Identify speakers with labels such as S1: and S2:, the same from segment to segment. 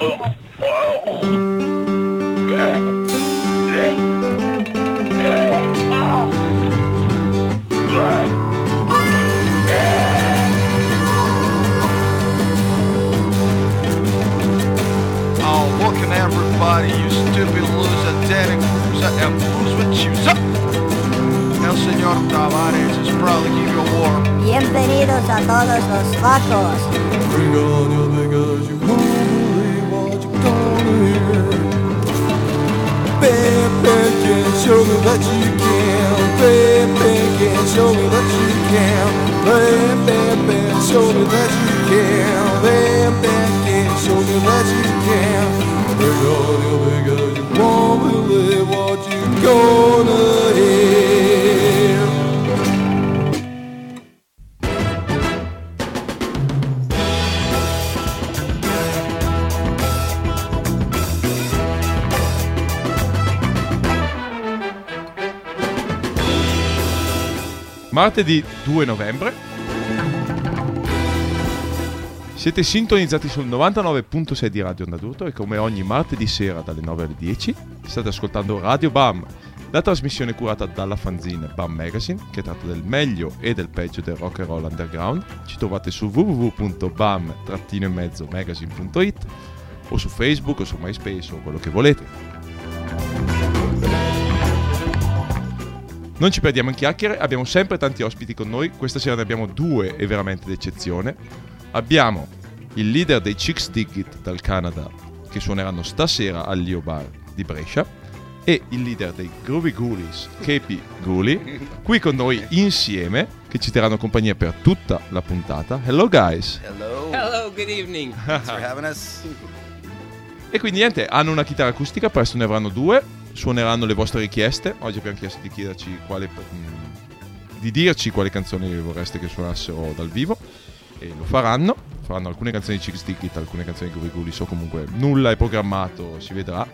S1: Oh, looking everybody, you stupid loser, Danny Cruiser, and who's with you? Sup? El señor Tavares is probably give you a war.
S2: Bienvenidos a todos los vacos.
S3: Show me that you can. Bam, can show me that you can. Bam, show me that you can. Bam, can show me that you can. On your because you won't believe what you're gonna
S4: Martedì 2 novembre. Siete sintonizzati sul 99.6 di Radio Onda e come ogni martedì sera dalle 9 alle 10 state ascoltando Radio BAM, la trasmissione curata dalla fanzine BAM Magazine che tratta del meglio e del peggio del rock and roll underground. Ci trovate su www.bam-magazine.it o su Facebook o su MySpace o quello che volete. Non ci perdiamo in chiacchiere, abbiamo sempre tanti ospiti con noi, questa sera ne abbiamo due e veramente d'eccezione. Abbiamo il leader dei Chicks It dal Canada che suoneranno stasera al Leo Bar di Brescia e il leader dei Groovy Ghoulies, Kepi Ghoulie, qui con noi insieme che ci terranno compagnia per tutta la puntata. Hello guys!
S5: Hello.
S6: Hello, good evening.
S5: Thanks for having us.
S4: E quindi niente, hanno una chitarra acustica, presto ne avranno due, suoneranno le vostre richieste. Oggi abbiamo chiesto di chiederci quale, mm, di dirci quali canzoni vorreste che suonassero dal vivo e lo faranno. Faranno alcune canzoni di Chicks It, alcune canzoni di Groovy Ghoulies o comunque nulla è programmato, si vedrà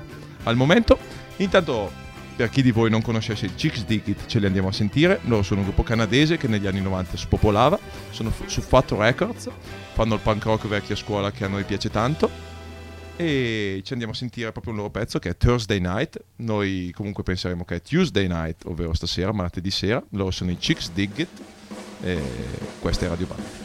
S4: al momento. Intanto per chi di voi non conoscesse i Chicks It ce li andiamo a sentire. Loro sono un gruppo canadese che negli anni 90 spopolava, sono su Fat Records, fanno il punk rock vecchia scuola che a noi piace tanto e ci andiamo a sentire proprio un loro pezzo che è Thursday Night. Noi comunque penseremo che è Tuesday Night, ovvero stasera, martedì sera. Loro sono i Chicks Dig It e questa è Radio Bar.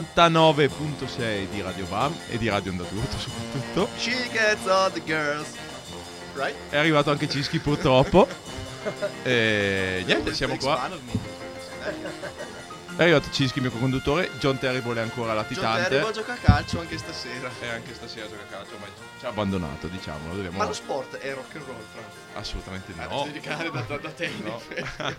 S4: 99.6 di Radio Bam e di Radio Onda Turto soprattutto.
S1: She gets all the girls. Right?
S4: È arrivato anche Cischi purtroppo. E niente, siamo qua. È arrivato Cischi, mio co-conduttore. John Terrible è ancora
S1: John Terry
S4: latitante.
S1: va a giocare a calcio anche stasera.
S4: E anche stasera gioca a calcio, ma ci ha abbandonato, diciamolo. Dobbiamo...
S1: Ma lo sport è rock and roll, Franz.
S4: Assolutamente
S1: Ah,
S4: no.
S1: devi dedicare da, da, da te. in
S4: No.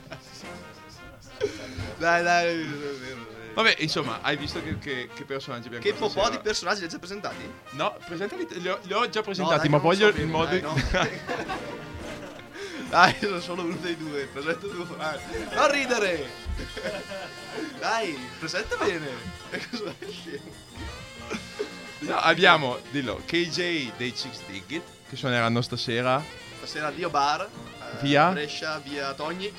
S1: dai, dai, è vero.
S4: Vabbè, insomma, hai visto che, che- che personaggi abbiamo
S1: Che po'
S4: stasera?
S1: di personaggi li hai già presentati?
S4: No, presentali, li ho, li ho già
S1: No,
S4: presentati,
S1: dai,
S4: ma voglio
S1: so
S4: il modo...
S1: Dai, no. Dai, sono solo uno dei due, presenta tu. Dai. Non ridere! Dai, presenta bene.
S4: No, abbiamo, dillo, KJ dei Chicks Dig It, che suoneranno stasera.
S1: Stasera al Dio Bar. eh,
S4: Via?
S1: Brescia, via Togni.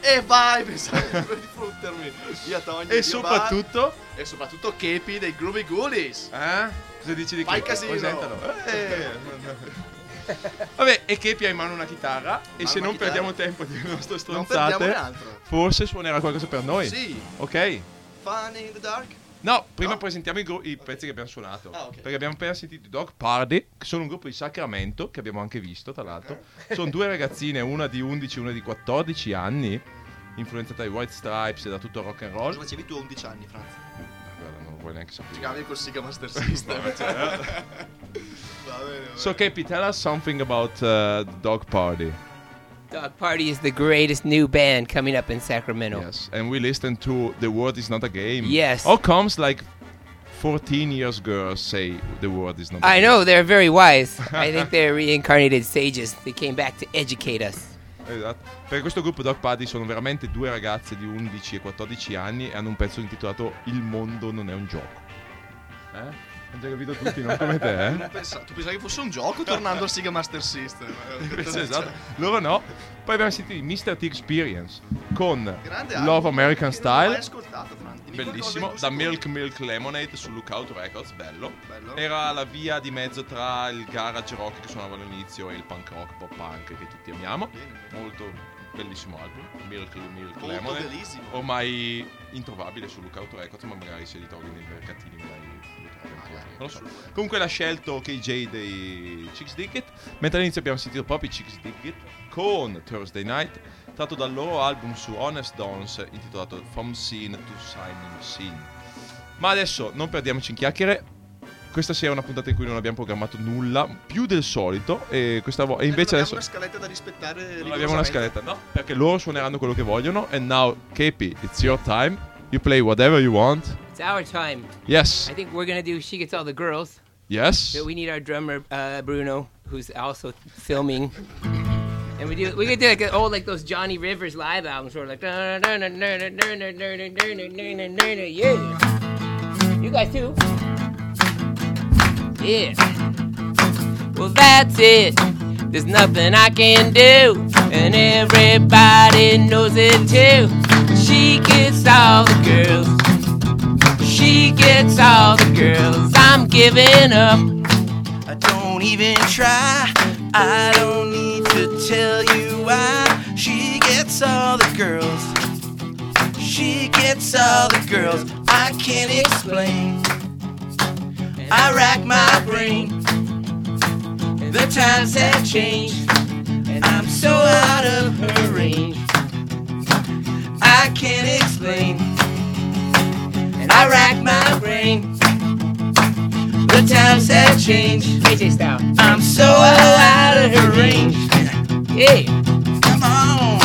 S1: E vai, pensavo di fruttermi. Via Togni.
S4: E soprattutto...
S1: Bar. E soprattutto Kepi dei Groovy Ghoulies.
S4: Eh? Cosa dici di
S1: Fai
S4: Kepi?
S1: casino.
S4: Presentalo. Eh. Vabbè, e Kepi ha in mano una chitarra e
S1: Mano
S4: se
S1: una
S4: non
S1: chitarra.
S4: perdiamo tempo di nostre stronzate, forse suonerà qualcosa per noi.
S1: Sì.
S4: Ok?
S1: Fun in the dark.
S4: No, prima
S1: No?
S4: presentiamo i, gru- i pezzi che abbiamo suonato.
S1: Ah, ok.
S4: Perché abbiamo appena sentito Dog Party, che sono un gruppo di Sacramento, che abbiamo anche visto, tra l'altro. Sono due ragazzine, una di 11 e una di 14 anni, influenzata dai White Stripes e da tutto il rock and roll.
S1: Cosa facevi tu a 11 anni, Franz?
S4: Guarda, non lo vuoi neanche sapere.
S1: Giocavi col Siga Master System.
S4: Vabbè, cioè,
S1: Va bene, va
S4: So,
S1: bene.
S4: Kepi, tell us something about uh, Dog Party.
S5: Dog Party is the greatest new band coming up in Sacramento.
S4: Yes, and we listened to The World Is Not a Game.
S5: Yes.
S4: How comes like 14 years girls say The World Is Not a
S5: I know they're very wise. I think they're reincarnated sages. They came back to educate us.
S4: Esatto. Per questo gruppo Dog Party sono veramente due ragazze di 11 e 14 anni e hanno un pezzo intitolato Il mondo non è un gioco. Eh? Hanno già capito tutti, non come te, eh?
S1: Non pensa- tu pensavi che fosse un gioco tornando al Siga Master System?
S4: Invece, esatto. Loro no. Poi abbiamo sentito Mr. T Experience con
S1: Grande
S4: Love
S1: album
S4: American
S1: che non ho mai
S4: Style.
S1: ascoltato, Franz. Dimmi
S4: Bellissimo,
S1: qualcosa
S4: da
S1: di
S4: Milk Milk Lemonade su Lookout Records, bello.
S1: Bello.
S4: Era la via di mezzo tra il garage rock che suonava all'inizio e il punk rock pop punk che tutti amiamo.
S1: Bene.
S4: Molto bellissimo album, Milk Milk
S1: Molto
S4: Lemonade.
S1: bellissimo.
S4: Ormai introvabile su Lookout Records, ma magari se li trovi nei mercatini magari. Non lo so. Comunque l'ha scelto KJ dei Chicks Dig It. Mentre all'inizio abbiamo sentito proprio i Chicks Dig It con Thursday Night, tratto dal loro album su Honest Dons intitolato From Scene to Signing Scene. Ma adesso non perdiamoci in chiacchiere. Questa sera è una puntata in cui non abbiamo programmato nulla, più del solito. E, questa vo- e invece
S1: non
S4: adesso
S1: abbiamo una scaletta da rispettare.
S4: non abbiamo una scaletta, no? Perché loro suoneranno quello che vogliono. And now, Kepi, it's your time. You play whatever you want.
S5: It's our time.
S4: Yes.
S5: I think we're gonna do She Gets All the Girls.
S4: Yes.
S5: But we need our drummer uh, Bruno, who's also filming. And we do we could do like old like those Johnny Rivers live albums where like yeah. You guys too. Yeah. Well that's it. There's nothing I can do. And everybody knows it too. She gets all the girls. She gets all the girls. I'm giving up.
S7: I don't even try. I don't need to tell you why. She gets all the girls. She gets all the girls. I can't explain. I rack my brain. The times have changed, and I'm so out of her range. I can't explain. I rack my brain. The times have changed.
S5: AJ style.
S7: I'm so out of her range.
S5: Yeah.
S7: Come on.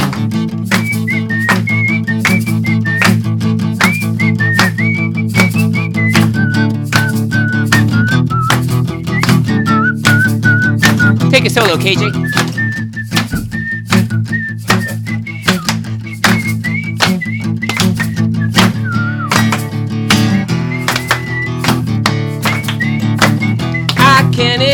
S5: Take a solo, KJ. I can't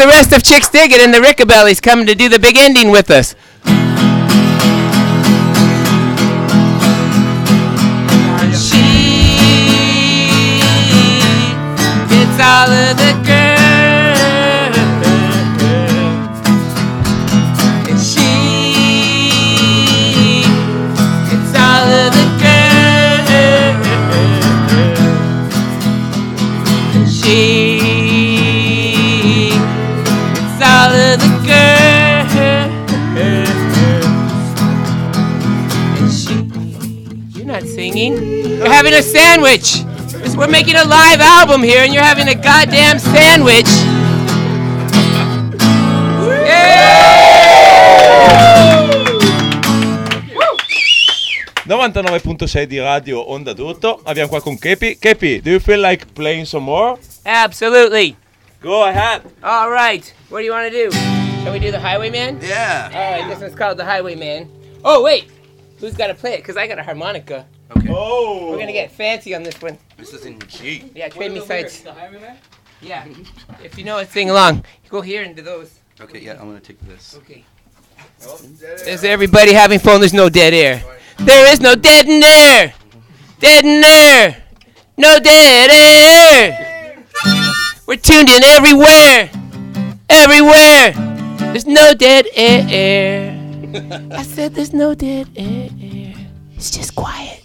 S5: the rest of Chicks Dig It and the Rickabellies coming to do the big ending with us. Not singing. You're having a sandwich. We're making a live album here, and you're having a goddamn sandwich. Yeah!
S6: 99.6 di radio Onda d'Urto. Abbiamo qua con Kepi. Kepi, do you feel like playing some more?
S5: Absolutely.
S6: Go ahead.
S5: All right. What do you want to do? Shall we do the Highwayman?
S1: Yeah.
S5: All right. This one's called the Highwayman. Oh wait, who's got to play it? Because I got a harmonica. Okay.
S6: Oh.
S5: We're gonna get fancy on this one.
S1: This is in G.
S5: Yeah, trade me sides. Yeah. If you know it, sing along. Go here and do those.
S1: Okay, yeah, I'm gonna take this.
S5: Okay. Oh, is everybody having fun? There's no dead air. There is no dead in there. Dead in there. No dead air. We're tuned in everywhere. Everywhere. There's no dead air. I said there's no dead air. It's just quiet.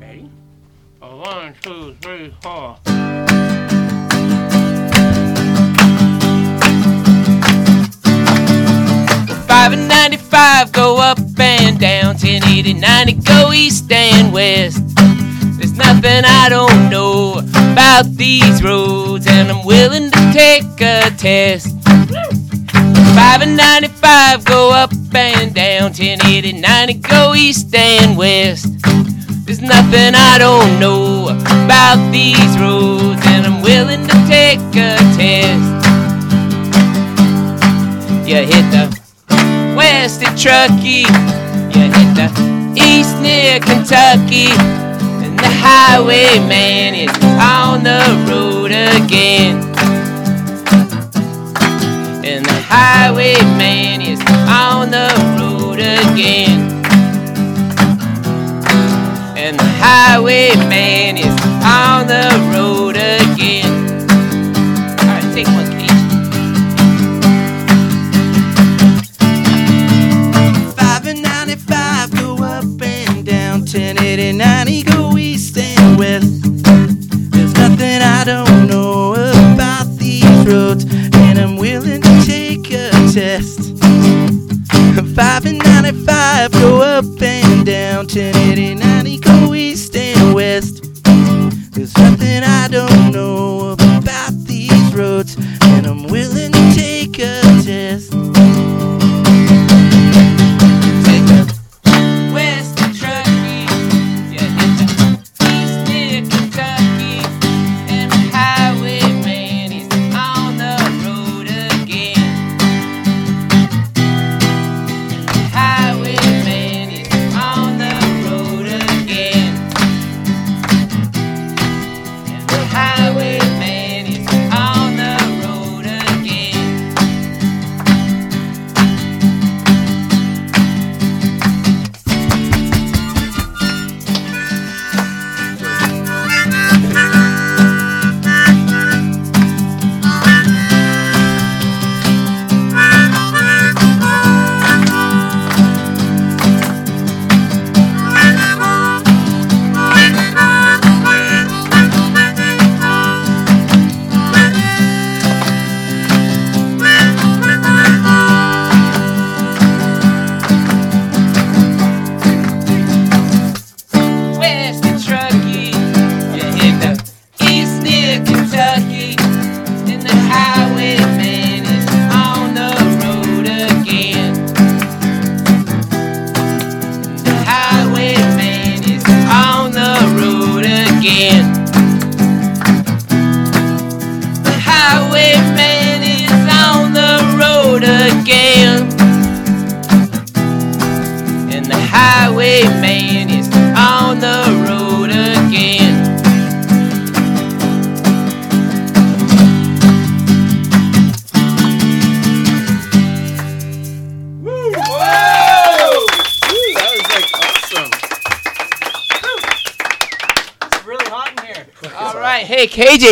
S5: Ready? A one, two, three, four. Five and ninety-five go up and down, 10, 80, 90 go east and west. There's nothing I don't know about these roads, and I'm willing to take a test. Five and ninety-five go up and down, 10, 80, 90 go east and west. There's nothing I don't know about these roads, and I'm willing to take a test. You hit the west at Truckee. You hit the east near Kentucky. And the highwayman is on the road again. Highwayman is on the road again. And the highwayman is on
S7: test. Five and ninety-five go up and down. Ten, eighty, ninety go east and west. There's nothing I don't know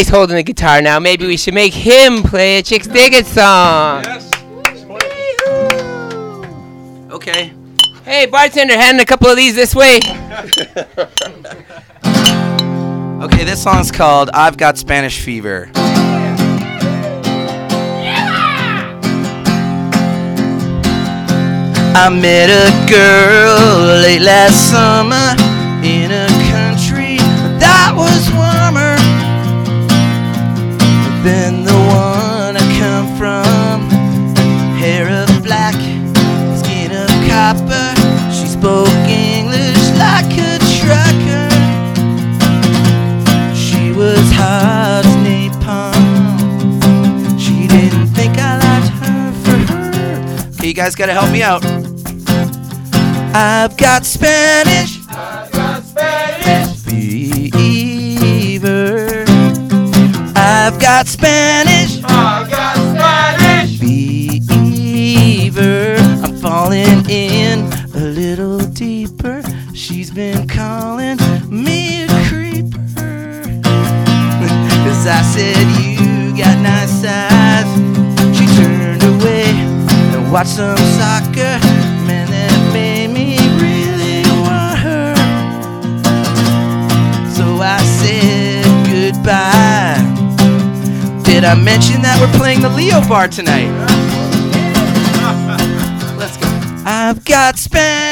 S5: KJ's holding the guitar now. Maybe we should make him play a Chicks Dig It song.
S8: Okay.
S5: Hey, bartender, hand a couple of these this way.
S8: Okay, this song's called I've Got Spanish Fever. I met a girl late last summer in a country that was you guys gotta help me out. I've got Spanish. I've got Spanish. Fever. I've got Spanish. I've got Spanish. Fever. I'm falling in a little deeper. She's been calling me a creeper. Cause I said you got nice and watched some soccer. Man, that made me really want her. So I said goodbye. Did I mention that we're playing the Leo Bar tonight? Let's go. I've got Spanish.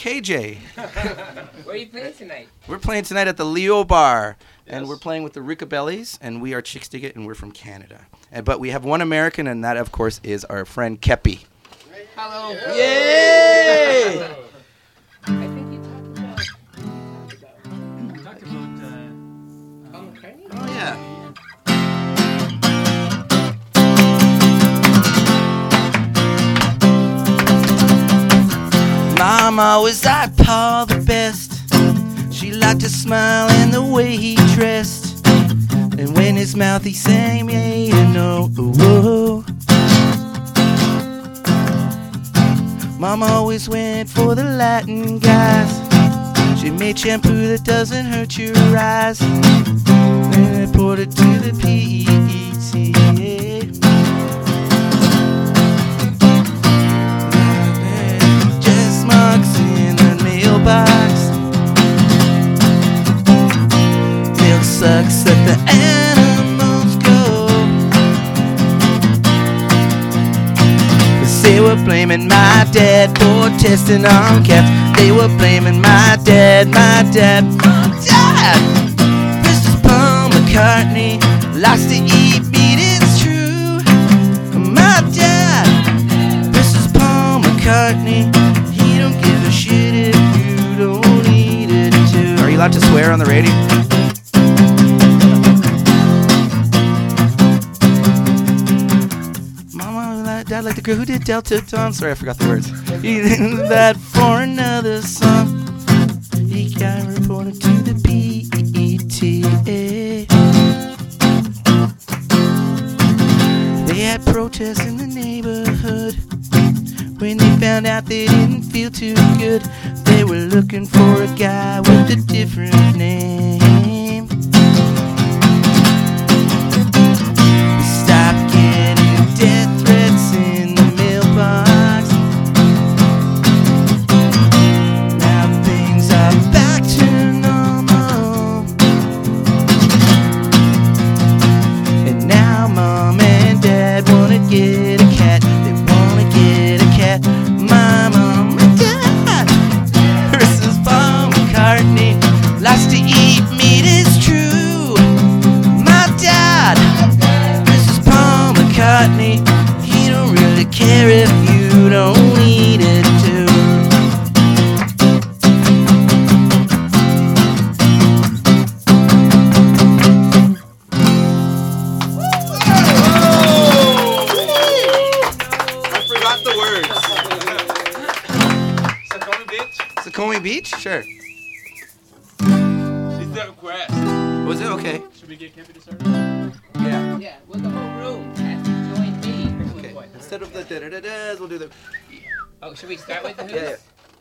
S8: KJ.
S5: Where are you playing tonight?
S8: We're playing tonight at the Leo Bar, and we're playing with the Riccabellis, and we are Chicks Dig It, and we're from Canada. And, but we have one American, and that, of course, is our friend Kepi.
S5: Hello.
S8: Yay!
S5: I
S8: Mama was like Paul the best. She liked his smile and the way he dressed. And when his mouth he sang, yeah, you know, whoa. Mama always went for the Latin guys. She made shampoo that doesn't hurt your eyes. And poured it to the PET. Mailbox. Milk sucks that the animals go. They were blaming my dad for testing on cats. They were blaming my dad, my dad, my dad. Mr. Paul McCartney likes to eat meat, it's true. My dad, Mrs. Paul McCartney, allowed to swear on the radio? Mama, dad like the girl who did Delta Dawn. Sorry, I forgot the words. He did that for another song. He got reported to the PETA. They had protests in the neighborhood. When they found out they didn't feel too good, they were looking for a guy with a different name. It's
S1: the
S6: request.
S8: Was it okay?
S6: Should we get Kepi to start?
S8: Yeah.
S5: Yeah, well, the whole room has to join me.
S8: Okay. Instead of the da da da da's, we'll do the.
S5: Oh, should we start with the who's?
S8: Yeah, yeah.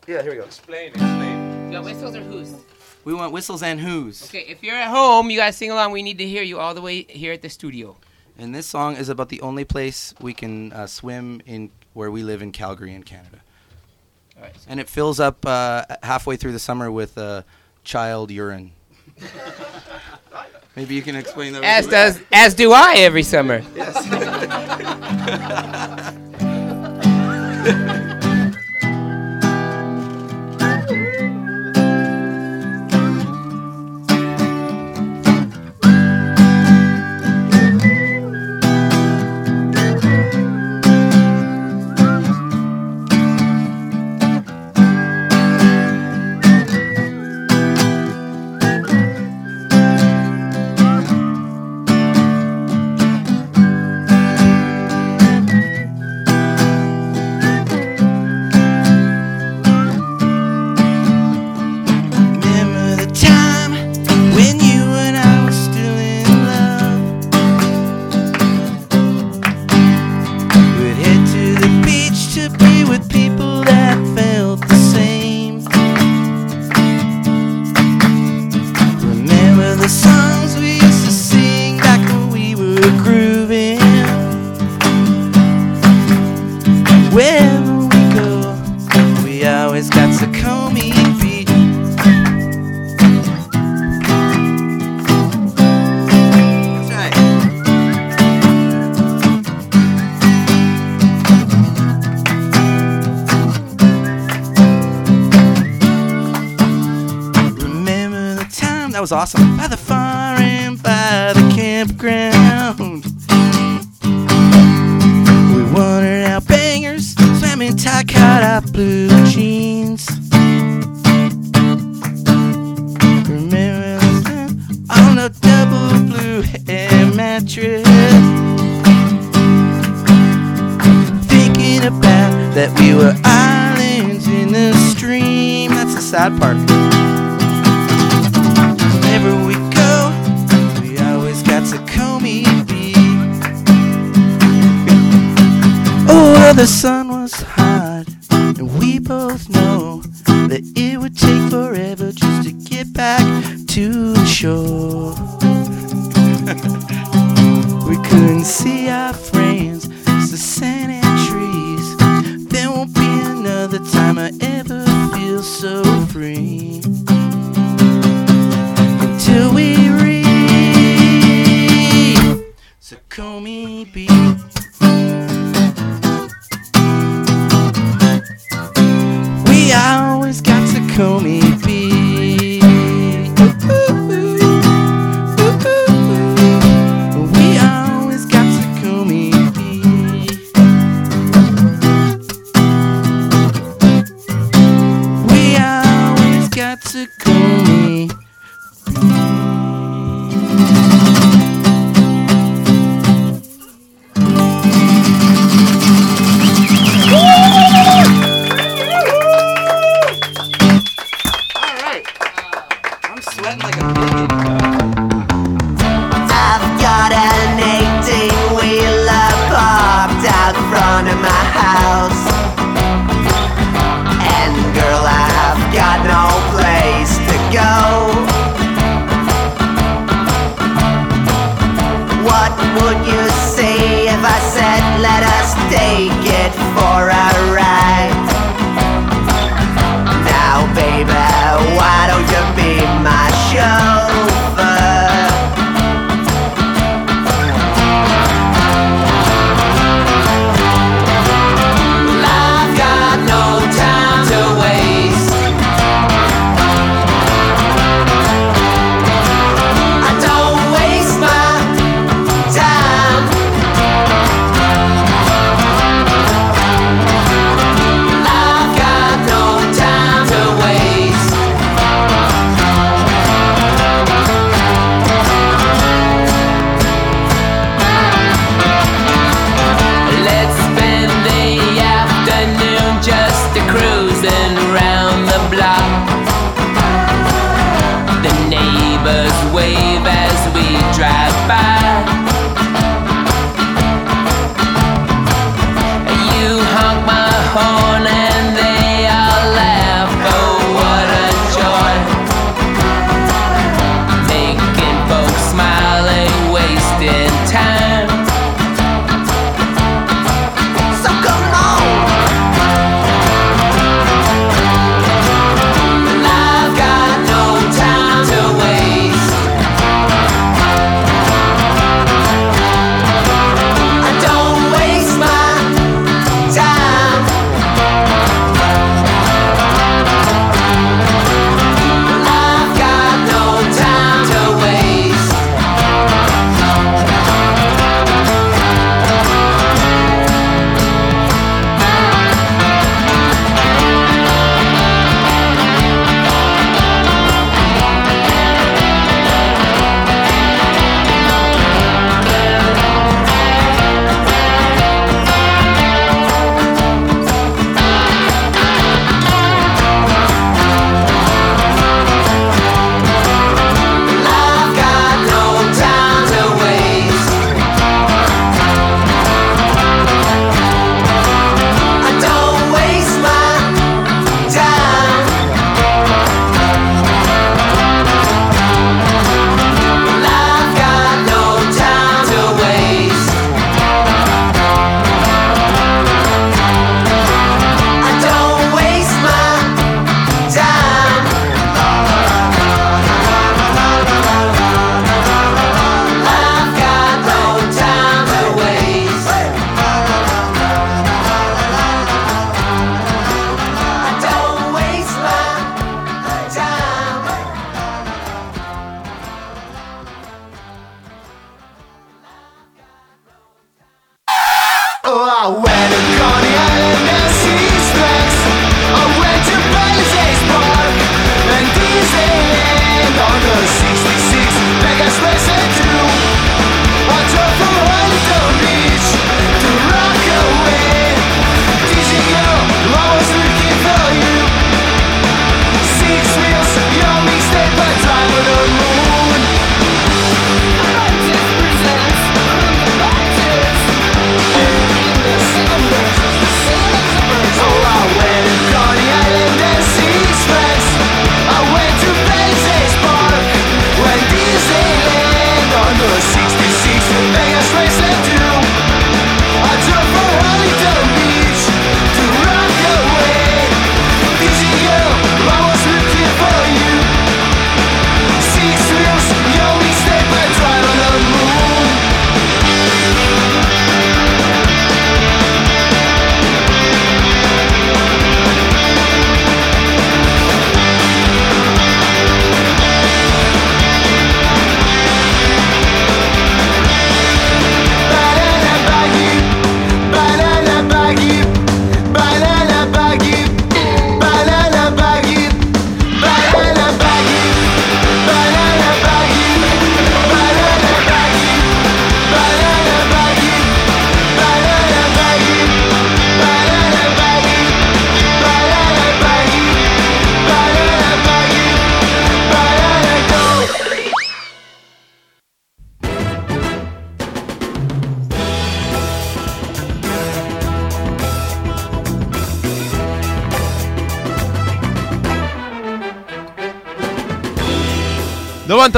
S8: Yeah, here we go.
S6: Explain, explain.
S5: You got whistles or who's?
S8: We want whistles and who's.
S5: Okay, if you're at home, you gotta sing along. We need to hear you all the way here at the studio.
S8: And this song is about the only place we can uh, swim in where we live in Calgary, in Canada.
S5: All right. So
S8: And it fills up uh, halfway through the summer with uh, child urine. Maybe you can explain that.
S5: as does as do I every summer.
S8: Remember was awesome by the fire and by the campground. We wanted our bangers, swam in tie cut out blue jeans. Remember on a double blue hair mattress. Thinking about that we were islands in the stream. That's the sad part. The sun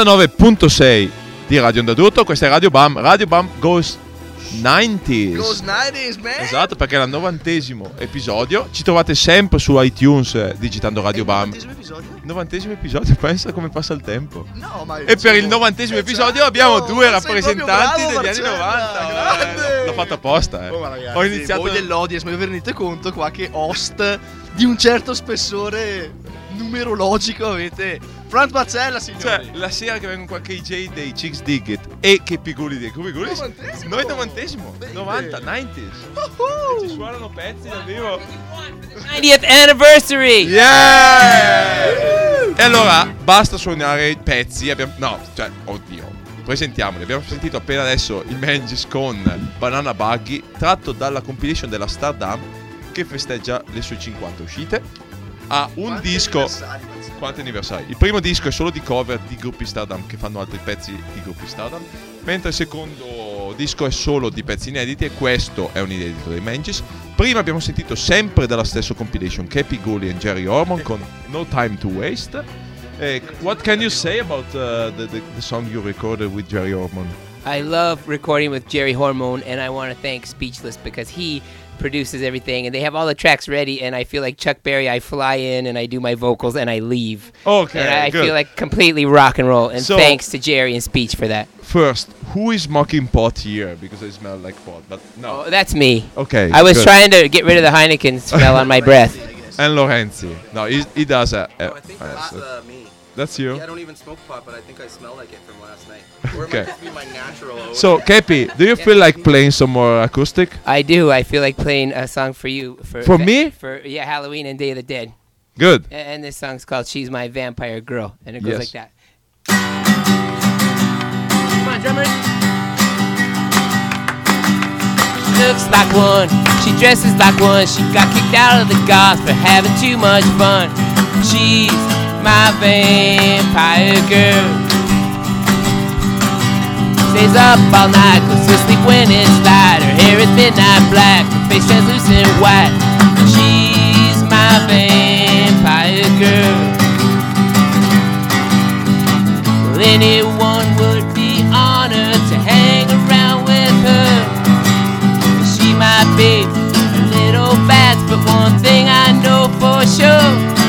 S4: .6 di Radio Onda d'Urto, questa è Radio Bam, Radio Bam Goes 90s.
S1: Ghost 90s, man.
S4: Esatto, perché era il novantesimo episodio. Ci trovate sempre su iTunes eh, digitando Radio Bam.
S1: Novantesimo episodio?
S4: Novantesimo episodio, pensa come passa il tempo.
S1: No, ma
S4: E per il novantesimo
S1: Eh,
S4: episodio abbiamo due rappresentanti
S1: bravo,
S4: degli anni
S1: Marcella,
S4: 90.
S1: grande.
S4: Eh, L'ho fatto apposta, eh.
S1: Oh, ragazzi,
S4: Ho iniziato
S1: voi dell'Odies, ma vi rendete conto qua che host di un certo spessore numerologico avete Franz Bazzella, signori.
S4: Cioè, la sera che vengono qua KJ dei Chicks Dig It e che Piguli dei.
S1: Novantesimo.
S4: Noi novantesimo,
S1: Bene.
S4: 90, 90s.
S1: Uhuh.
S4: E ci suonano pezzi dal vivo.
S5: 90th anniversary.
S4: Yeah! E allora basta suonare i pezzi. Abbiamo, no, cioè, oddio. Presentiamoli. Abbiamo sentito appena adesso il Mangis con Banana Buggy, tratto dalla compilation della Stardom che festeggia le sue 50 uscite. Ha un
S1: Quanti
S4: disco.
S1: anniversari?
S4: Quanti anniversari? Il primo disco è solo di cover di gruppi Stardom che fanno altri pezzi di gruppi Stardom. Mentre il secondo disco è solo di pezzi inediti e questo è un inedito dei Mangis. Prima abbiamo sentito sempre dalla stessa compilation Cappy Gully e Jerry Ormond con No Time to Waste. Eh, what can you say about uh, the, the, the song you recorded with Jerry Ormond?
S5: I love recording with Jerry Hormone, and I want to thank Speechless because he produces everything, and they have all the tracks ready. And I feel like Chuck Berry. I fly in and I do my vocals and I leave.
S4: Okay,
S5: and I
S4: good.
S5: feel like completely rock and roll. And
S4: So-
S5: thanks to Jerry and Speech for that.
S4: First, who is mocking pot here? Because I smell like pot, but no.
S5: Oh, that's me.
S4: Okay.
S5: I was
S4: good.
S5: trying to get rid of the Heineken smell on my breath.
S4: And Lorenzi. No, he, he does a. a-
S8: Oh, I think
S4: a-
S8: that's
S4: so-
S8: uh, me.
S4: That's you.
S8: Yeah, I don't even smoke pot, but I think I smell like it from last night.
S4: Okay.
S8: might just be my natural odor.
S4: So, Kepi, do you feel like playing some more acoustic?
S5: I do. I feel like playing a song for you. For
S4: For me?
S5: For yeah, Halloween and Day of the Dead.
S4: Good.
S5: A- And this song's called "She's My Vampire Girl," and it goes
S4: Yes.
S5: like that. Come on, drummers. She looks like one. She dresses like one. She got kicked out of the goth for having too much fun. She's my vampire girl. Stays up all night, goes to sleep when it's light. Her hair is midnight black, her face translucent white. She's my vampire girl. Well, anyone would be honored to hang around with her. She might be a little bad, but one thing I know for sure.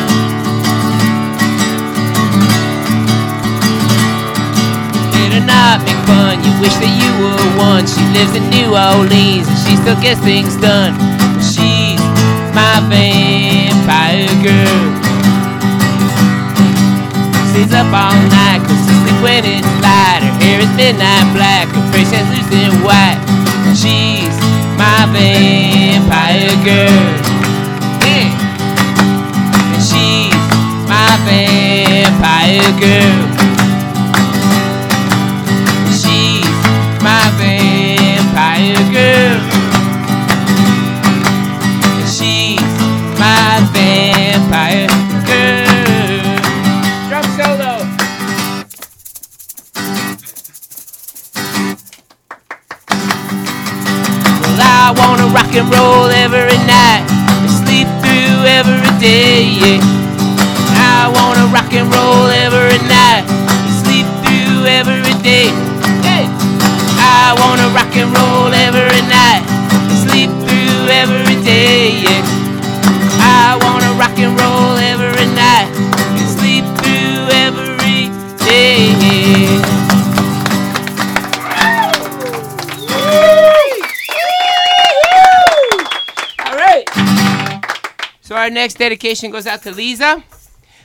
S5: You wish that you were one. She lives in New Orleans and she still gets things done. She's my vampire girl. Stays up all night, goes to sleep when it's light. Her hair is midnight black, her face translucent white. She's my vampire girl. Yeah. And she's my vampire girl. Rock and roll every night and sleep through every day. Yeah. I wanna rock and roll every night and sleep through every day. Hey. I wanna rock and roll every night and sleep through every day. Yeah. Our next dedication goes out to Lisa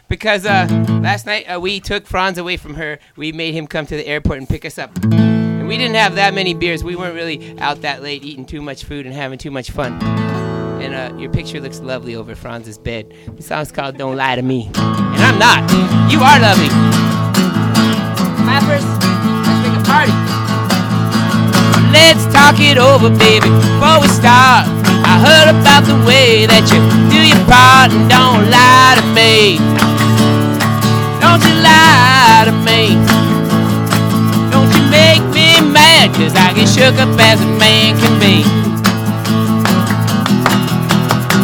S5: because uh, last night uh, we took Franz away from her. We made him come to the airport and pick us up. And we didn't have that many beers. We weren't really out that late eating too much food and having too much fun. And uh, your picture looks lovely over Franz's bed. The song's called Don't Lie to Me. And I'm not. You are lovely. Clappers, let's make a party. Let's talk it over, baby, before we start. I heard about the way that you do your part and don't lie to me. Don't you lie to me. Don't you make me mad, cause I get shook up as a man can be.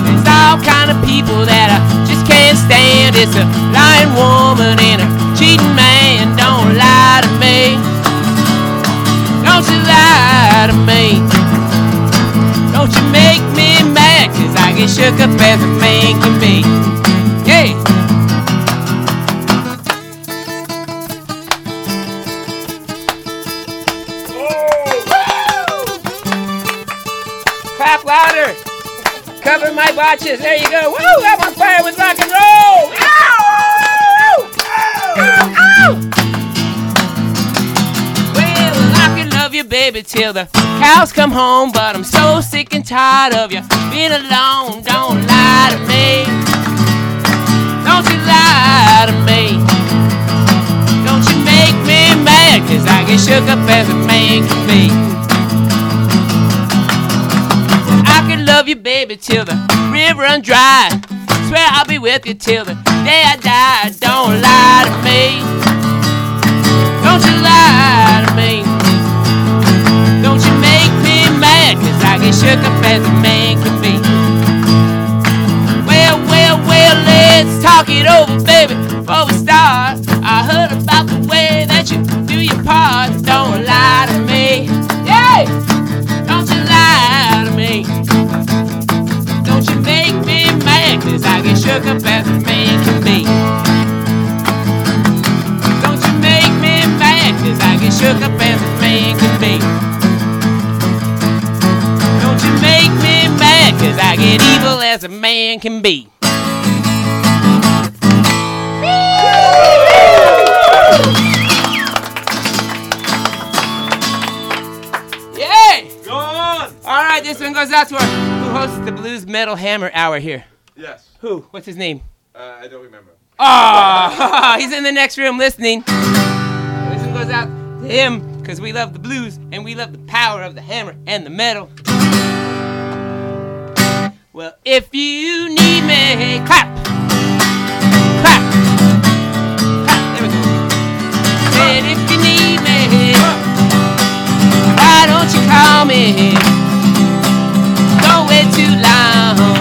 S5: There's all kind of people that I just can't stand. It's a lying woman and a cheating man. Don't lie to me. Don't you lie to me. Get shook up a man can be. Yeah. Clap louder. Cover my botches. There you go. Woo! I'm on fire with rock and roll. Ow! Ow! Ow! Well, love you, baby, till the cows come home. But I'm so sick and tired of you being alone. Don't lie to me. Don't you lie to me. Don't you make me mad, cause I get shook up as a man can be. I could love you, baby, till the river run dry. Swear I'll be with you till the day I die. Don't lie to me. Don't you lie to me. Shook up as a man can be. Well, well, well, let's talk it over, baby, before we start. I heard about the way that you do your part. Don't lie to me. Yeah! Don't you lie to me. Don't you make me mad, cause I get shook up as a man can be. Don't you make me mad, cause I get shook up as a man can be. Get evil as a man can be. Yay!
S6: Go on!
S5: All right, this one goes out to our who hosts the Blues Metal Hammer Hour here.
S4: Yes.
S5: Who? What's his name?
S4: Uh, I don't remember.
S5: Oh, he's in the next room listening. This one goes out to him because we love the blues and we love the power of the hammer and the metal. Well, if you need me, clap, clap, clap. There we go. And if you need me, why don't you call me? Don't wait too long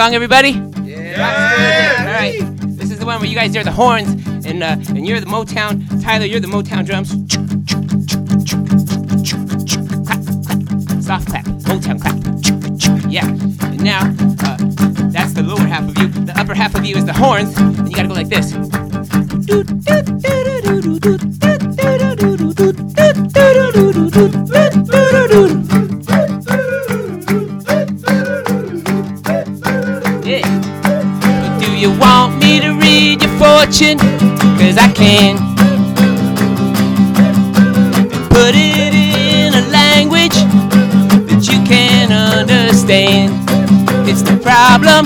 S5: song, everybody? Yeah. All right. This is the one where you guys are the horns, and uh, and you're the Motown. Tyler, you're the Motown drums. Clap, clap. Soft clap. Motown clap. Yeah. And now, uh, that's the lower half of you. The upper half of you is the horns, and you gotta go like this. Yeah. Fortune? Cause I can. Put it in a language that you can understand. It's the problem,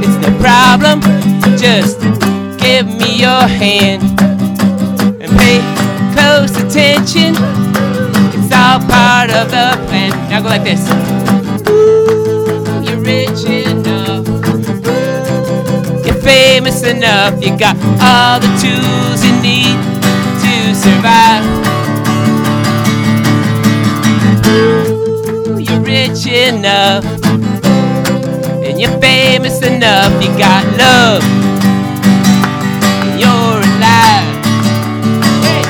S5: it's the problem. Just give me your hand and pay close attention. It's all part of the plan. Now go like this. Ooh, you're rich famous enough. You got all the tools you need to survive. Ooh, you're rich enough. And you're famous enough. You got love. And you're alive. Hey.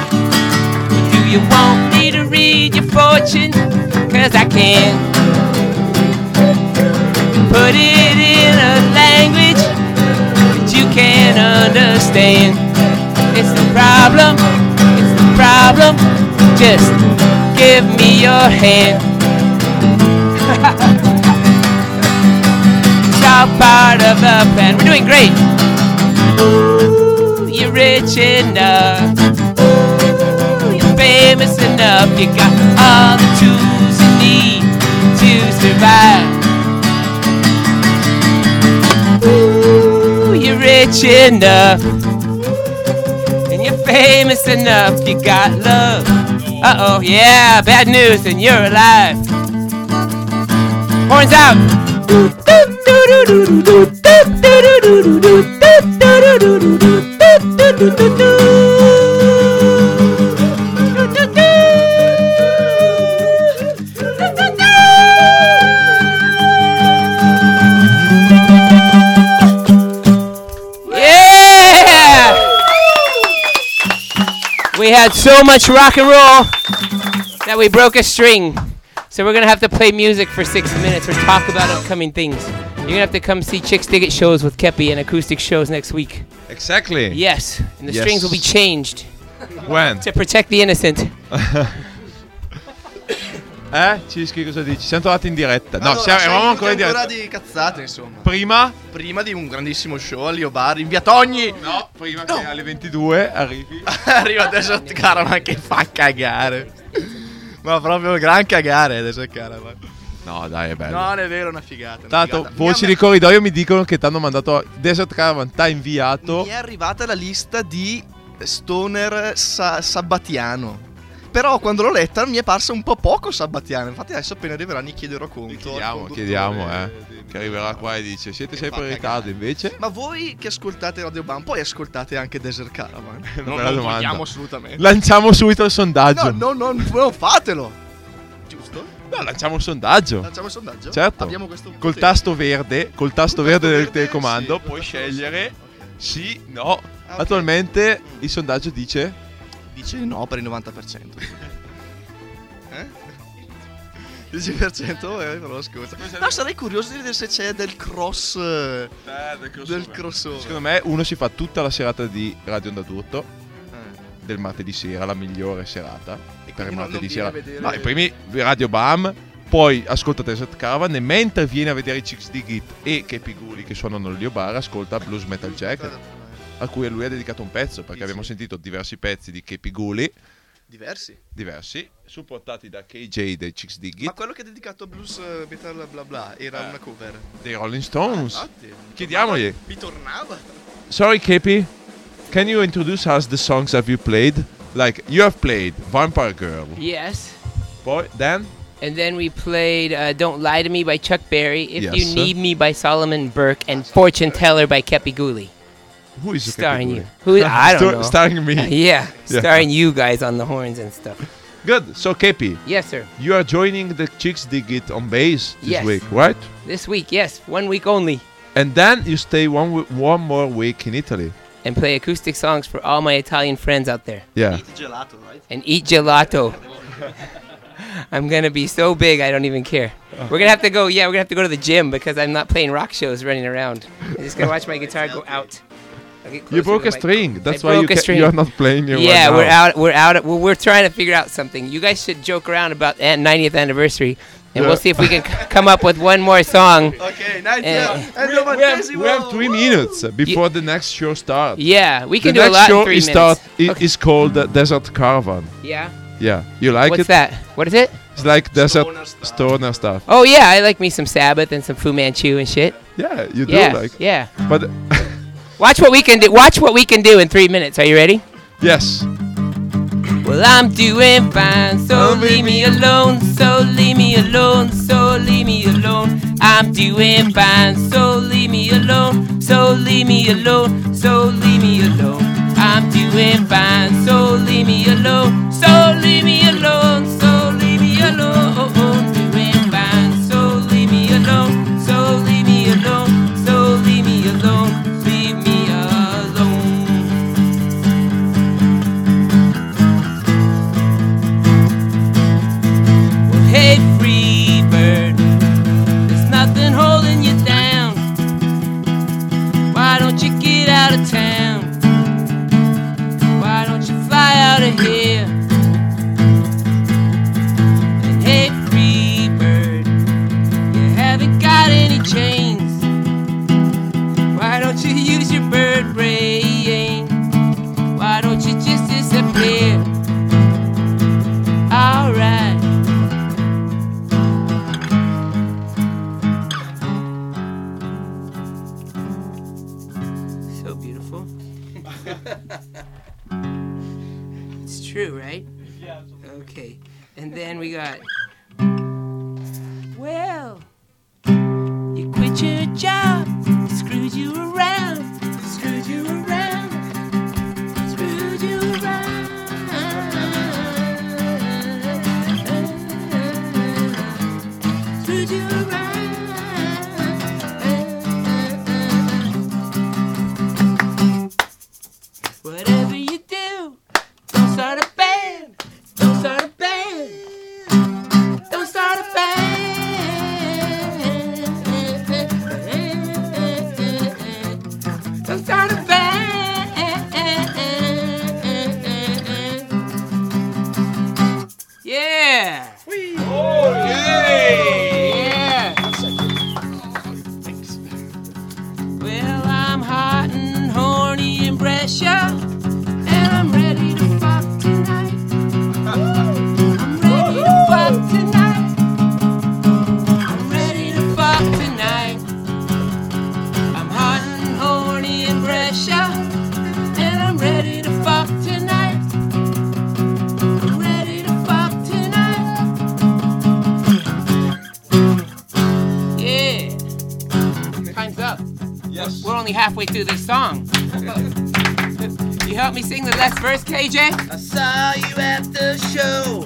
S5: Do you want me to read your fortune? Cause I can. Put it in a language that you can understand. It's the problem, it's the problem. Just give me your hand. all part of the plan. We're doing great. Ooh, you're rich enough. Ooh, you're famous enough. You got all the tools you need to survive. Rich enough. And you're famous enough. You got love. Uh oh, yeah, bad news, and you're alive. Horns out. Had so much rock and roll that we broke a string. So we're gonna have to play music for six minutes or talk about upcoming things. You're gonna have to come see Chicks Dig It shows with Kepi and acoustic shows next week.
S4: Exactly.
S5: Yes, and the
S4: Yes.
S5: strings will be changed
S4: When?
S5: to protect the innocent.
S4: Eh? Cischi cosa dici? Siamo tornati in diretta. No,
S1: Allora,
S4: siamo, eravamo ancora in diretta.
S1: ancora di cazzate, insomma.
S4: Prima?
S1: Prima di un grandissimo show a Lio Bar in via Togni.
S4: No, prima che alle 22 arrivi.
S1: Arriva adesso Caravan che fa cagare. Ma proprio gran cagare adesso Caravan.
S4: No, dai, è bello.
S1: No, non è vero, è una figata. una
S4: Tanto,
S1: figata.
S4: voci di corridoio mi dicono che ti hanno mandato Desert Caravan, t'ha inviato.
S1: Mi è arrivata la lista di stoner sa- sabbatiano. Però quando l'ho letta mi è parsa un po' poco sabbatiano. Infatti adesso appena arriverà ne chiederò conto.
S4: Chiediamo, chiediamo, eh.
S1: di-
S4: Che arriverà qua e dice: Siete
S1: Che
S4: sempre in ritardo, invece?
S1: Ma voi che ascoltate Radio Bam, poi ascoltate anche Desert Caravan.
S4: Una
S1: non lo
S4: domanda.
S1: vogliamo assolutamente.
S4: Lanciamo subito il sondaggio.
S1: No, no, no, non fatelo. Giusto?
S4: No, lanciamo il sondaggio.
S1: Lanciamo il sondaggio?
S4: Certo.
S1: Abbiamo questo
S4: Col tasto verde, col tasto verde del
S1: verde,
S4: telecomando,
S1: sì,
S4: puoi scegliere
S1: verde.
S4: sì, no.
S1: Ah, ok.
S4: Attualmente il sondaggio dice
S1: Dice no per il 90%. eh? 10% eh, però scusa. No, sarei curioso di vedere se c'è del cross eh, del crossover.
S4: Secondo me uno si fa tutta la serata di Radio Onda d'Urto
S1: Eh.
S4: del martedì sera, la migliore serata
S1: E
S4: per il
S1: non-
S4: martedì
S1: non
S4: sera.
S1: vedere-
S4: No, i primi Radio Bam, poi ascolta Desert Caravan e mentre viene a vedere i Chicks di Git e che Piguli che suonano il Lio Bar, ascolta Blues Metal Jacket, a cui lui ha dedicato un pezzo perché
S1: Sì,
S4: abbiamo
S1: sì.
S4: sentito diversi pezzi di Kepi Guli
S1: Diversi.
S4: diversi, supportati da KJ dei Chicks di
S1: Ma quello che è dedicato a blues eh, metal bla bla era
S4: Eh.
S1: una cover.
S4: dei Rolling Stones.
S1: Infatti, mi
S4: Chiediamogli.
S1: Mi tornava.
S4: Sorry, Kepi. Can you introduce us the songs have you played? Like you have played Vampire Girl.
S5: Yes.
S4: Boy, then
S5: And then we played uh, Don't Lie to Me by Chuck Berry, If
S4: Yes,
S5: You. Need Me by Solomon Burke, and Fortune Teller by Kepi Gooley.
S4: Who is
S5: Starring you.
S4: Ghoulie?
S5: Who I don't
S4: Star-
S5: know.
S4: Starring me.
S5: Yeah,
S4: Yeah.
S5: starring you guys on the horns and stuff.
S4: Good. So Kepi,
S5: Yes, sir.
S4: you are joining the Chicks Dig It on bass this
S5: Yes.
S4: week, right?
S5: This week, yes, one week only,
S4: And then you stay one w- one more week in Italy.
S5: and play acoustic songs for all my Italian friends out there,
S4: Yeah.
S1: Eat gelato, right?
S5: and eat gelato. I'm gonna be so big, I don't even care. We're gonna have to go. Yeah, we're gonna have to go to the gym because I'm not playing rock shows running around. I'm just gonna watch my guitar go out. I'll get
S4: You broke a string. That's
S5: I
S4: why you, ca-
S5: string.
S4: you are not playing your
S5: Yeah,
S4: right
S5: we're
S4: now.
S5: out. We're out. Well, we're trying to figure out something. You guys should joke around about an 90th anniversary, and
S4: Yeah.
S5: we'll see if we can c- come up with one more song.
S1: Ok, night
S5: Eh.
S1: è il
S4: We have, we have three minutes before the next show starts.
S5: Yeah, we can
S4: the
S5: do a
S4: next
S5: lot
S4: show
S5: in three
S4: is
S5: minutes.
S4: start i-
S5: Okay.
S4: is called uh, Desert Caravan.
S5: Yeah.
S4: Yeah, you like
S5: What's
S4: it?
S5: that? What is it?
S4: It's like desert
S1: Stoner stuff.
S4: stoner stuff.
S5: Oh yeah, I like me some Sabbath and some Fu Manchu and shit.
S4: Yeah, you do
S5: Yeah,
S4: like.
S5: yeah.
S4: But
S5: Watch what we can do. Watch what we can do in three minutes. Are you ready?
S4: yes,
S5: Well, I'm doing fine, so oh, leave me alone, so leave me alone, so leave me alone. I'm doing fine, so leave me alone, so leave me alone, so leave me alone. I'm doing fine, so leave me alone, so leave me alone, so leave me alone. out of town? Why don't you fly out of here? And then we got. Well, you quit your job, screwed you around, last verse, KJ?
S8: I saw you at the show,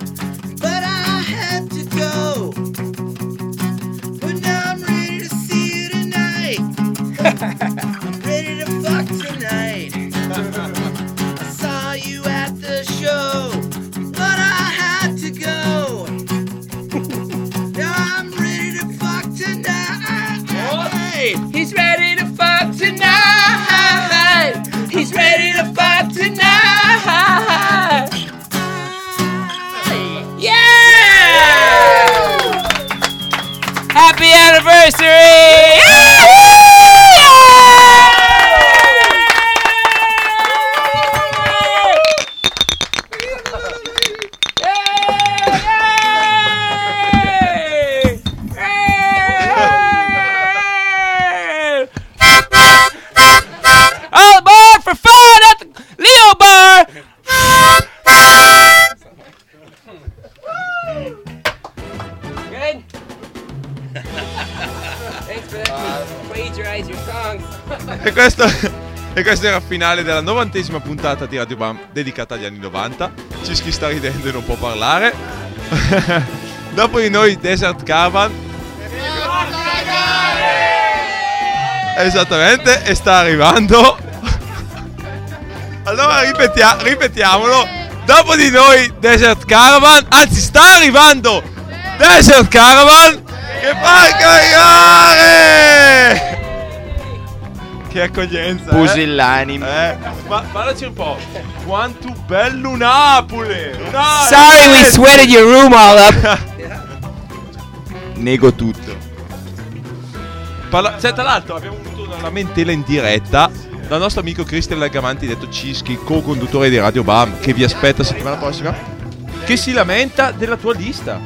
S4: questo era il finale della novantesima puntata di Radio Bam dedicata agli anni 90. Cischi sta ridendo e non può parlare. Dopo di noi Desert Caravan. Esattamente, e sta arrivando. Allora ripetia- ripetiamolo. Dopo di noi Desert Caravan, anzi sta arrivando Desert Caravan che fa caricare! Che accoglienza! eh?
S6: Pusillanime.
S4: Eh, ma parlaci un po'. Quanto bello Napoli! Napoli!
S5: Sorry we sweated your room all up.
S6: Nego tutto.
S4: Parla- cioè, tra l'altro abbiamo avuto una lamentela in diretta dal nostro amico Cristian Lagamanti, detto Cischi, co-conduttore di Radio Bam, che vi aspetta settimana prossima, che si lamenta della tua lista.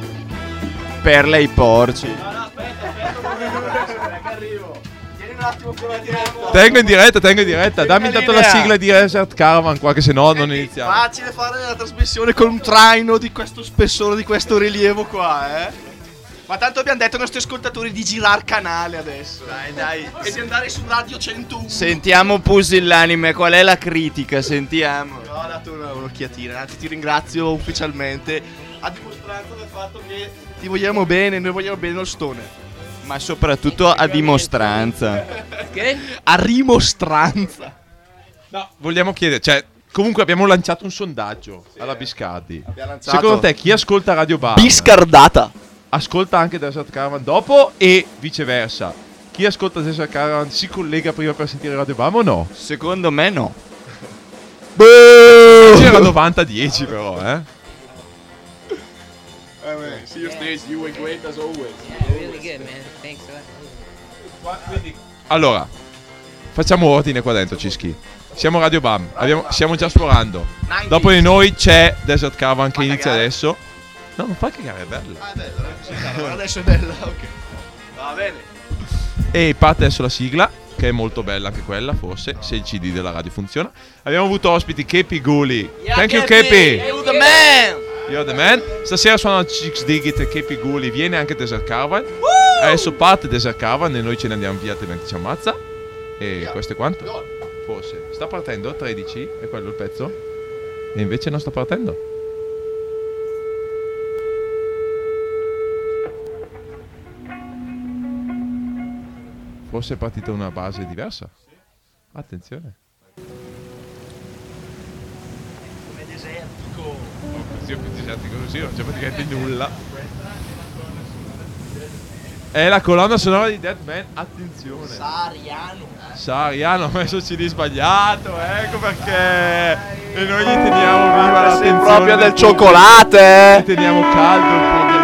S6: Perla ai porci.
S4: Tengo in diretta, tengo in diretta. Dammi intanto la sigla di Desert Caravan qua, che se no non iniziamo.
S1: Facile fare la trasmissione con un traino di questo spessore, di questo rilievo qua, eh. Ma tanto abbiamo detto ai nostri ascoltatori di girare canale adesso.
S8: Dai, dai.
S1: E di andare su Radio 101.
S6: Sentiamo Pusillanime, qual è la critica? Sentiamo.
S1: No, ho dato una- un'occhiatina. Anzi, ti ringrazio ufficialmente. A dimostranza del fatto che ti vogliamo bene, noi vogliamo bene lo stone.
S6: Ma soprattutto a dimostranza.
S5: Good?
S1: A rimostranza.
S4: No, vogliamo chiedere, cioè, comunque abbiamo lanciato un sondaggio alla Biscardi.
S1: lanciato-
S4: Secondo te chi ascolta Radio Bar
S1: Biscardata.
S4: ascolta anche Desert Caravan dopo e viceversa? Chi ascolta Desert Caravan si collega prima per sentire Radio Bam o no?
S6: Secondo me no.
S4: C'era 90-10 però, eh.
S1: See you stage, you were great as always.
S5: Yeah, good. Thanks for that.
S4: Allora, facciamo ordine qua dentro, Cischi. Siamo Radio Bam, abbiamo- stiamo già esplorando. Dopo di noi c'è Desert Caravan che inizia adesso. No, non fa cagare, è bella.
S1: Ah, è bella, eh? Cavolo, adesso è bella, ok. Va bene.
S4: E parte adesso la sigla, che è molto bella anche quella, forse, se il CD della radio funziona. Abbiamo avuto ospiti Kepi Guli. Thank you, Kepi.
S8: You the man.
S4: You're the man. Stasera suonano Chicks Digit e Kepi Gulli. Viene anche Desert Caravan. Adesso parte Desert Caravan e noi ce ne andiamo via altrimenti ci ammazza. E questo è quanto? Forse. Sta partendo 13? È quello il pezzo? E invece non sta partendo. Forse è partita una base diversa. Attenzione.
S8: Come desertico.
S4: Così, desertico, così, non c'è praticamente nulla. È la colonna sonora di Dead Man, attenzione.
S8: Sariano.
S4: Sariano ha messo CD sbagliato, ecco perché. E noi gli teniamo viva l'attenzione.
S9: proprio del cioccolate.
S4: Gli teniamo caldo il